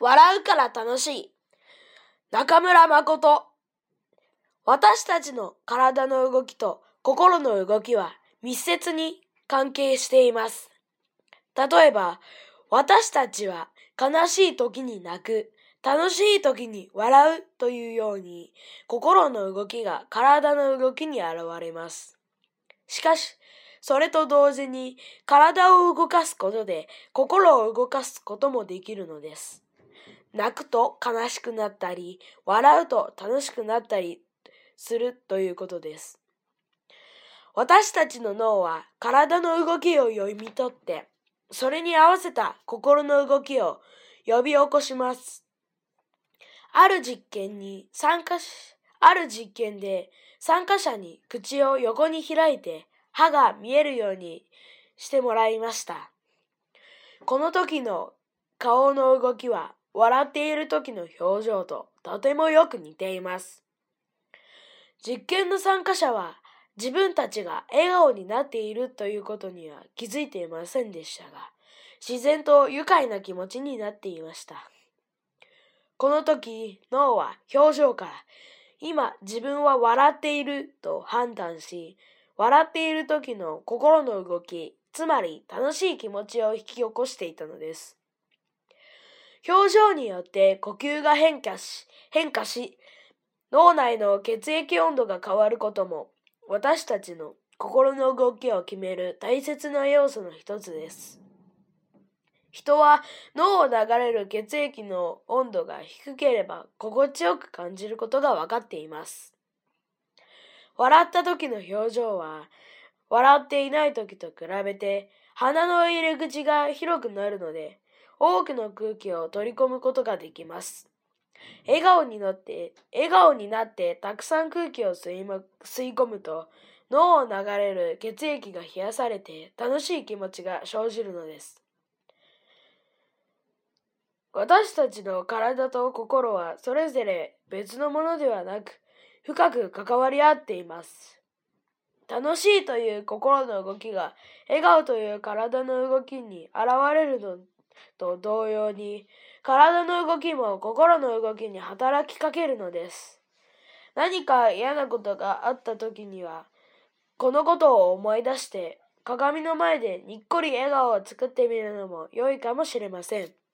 笑うから楽しい。中村誠。私たちの体の動きと心の動きは密接に関係しています。例えば、私たちは悲しい時に泣く、楽しい時に笑うというように、心の動きが体の動きに現れます。しかし、それと同時に体を動かすことで心を動かすこともできるのです。泣くと悲しくなったり、笑うと楽しくなったりするということです。私たちの脳は体の動きを読み取って、それに合わせた心の動きを呼び起こします。ある実験に参加し、ある実験で参加者に口を横に開いて歯が見えるようにしてもらいました。この時の顔の動きは笑っている時の表情ととてもよく似ています。実験の参加者は自分たちが笑顔になっているということには気づいていませんでしたが、自然と愉快な気持ちになっていました。この時、脳は表情から今自分は笑っていると判断し、笑っている時の心の動き、つまり楽しい気持ちを引き起こしていたのです。表情によって呼吸が変化し、変化し、脳内の血液温度が変わることも私たちの心の動きを決める大切な要素の一つです。人は脳を流れる血液の温度が低ければ心地よく感じることが分かっています。笑った時の表情は笑っていない時と比べて鼻の入り口が広くなるので多くの空気を取り込むことができます。笑顔になって、笑顔になってたくさん空気を吸い,、ま、吸い込むと脳を流れる血液が冷やされて楽しい気持ちが生じるのです。私たちの体と心はそれぞれ別のものではなく深く関わり合っています。楽しいという心の動きが笑顔という体の動きに現れるのと同様に体の動きも心の動きに働きかけるのです。何か嫌なことがあった時には、このことを思い出して鏡の前でにっこり笑顔を作ってみるのも良いかもしれません。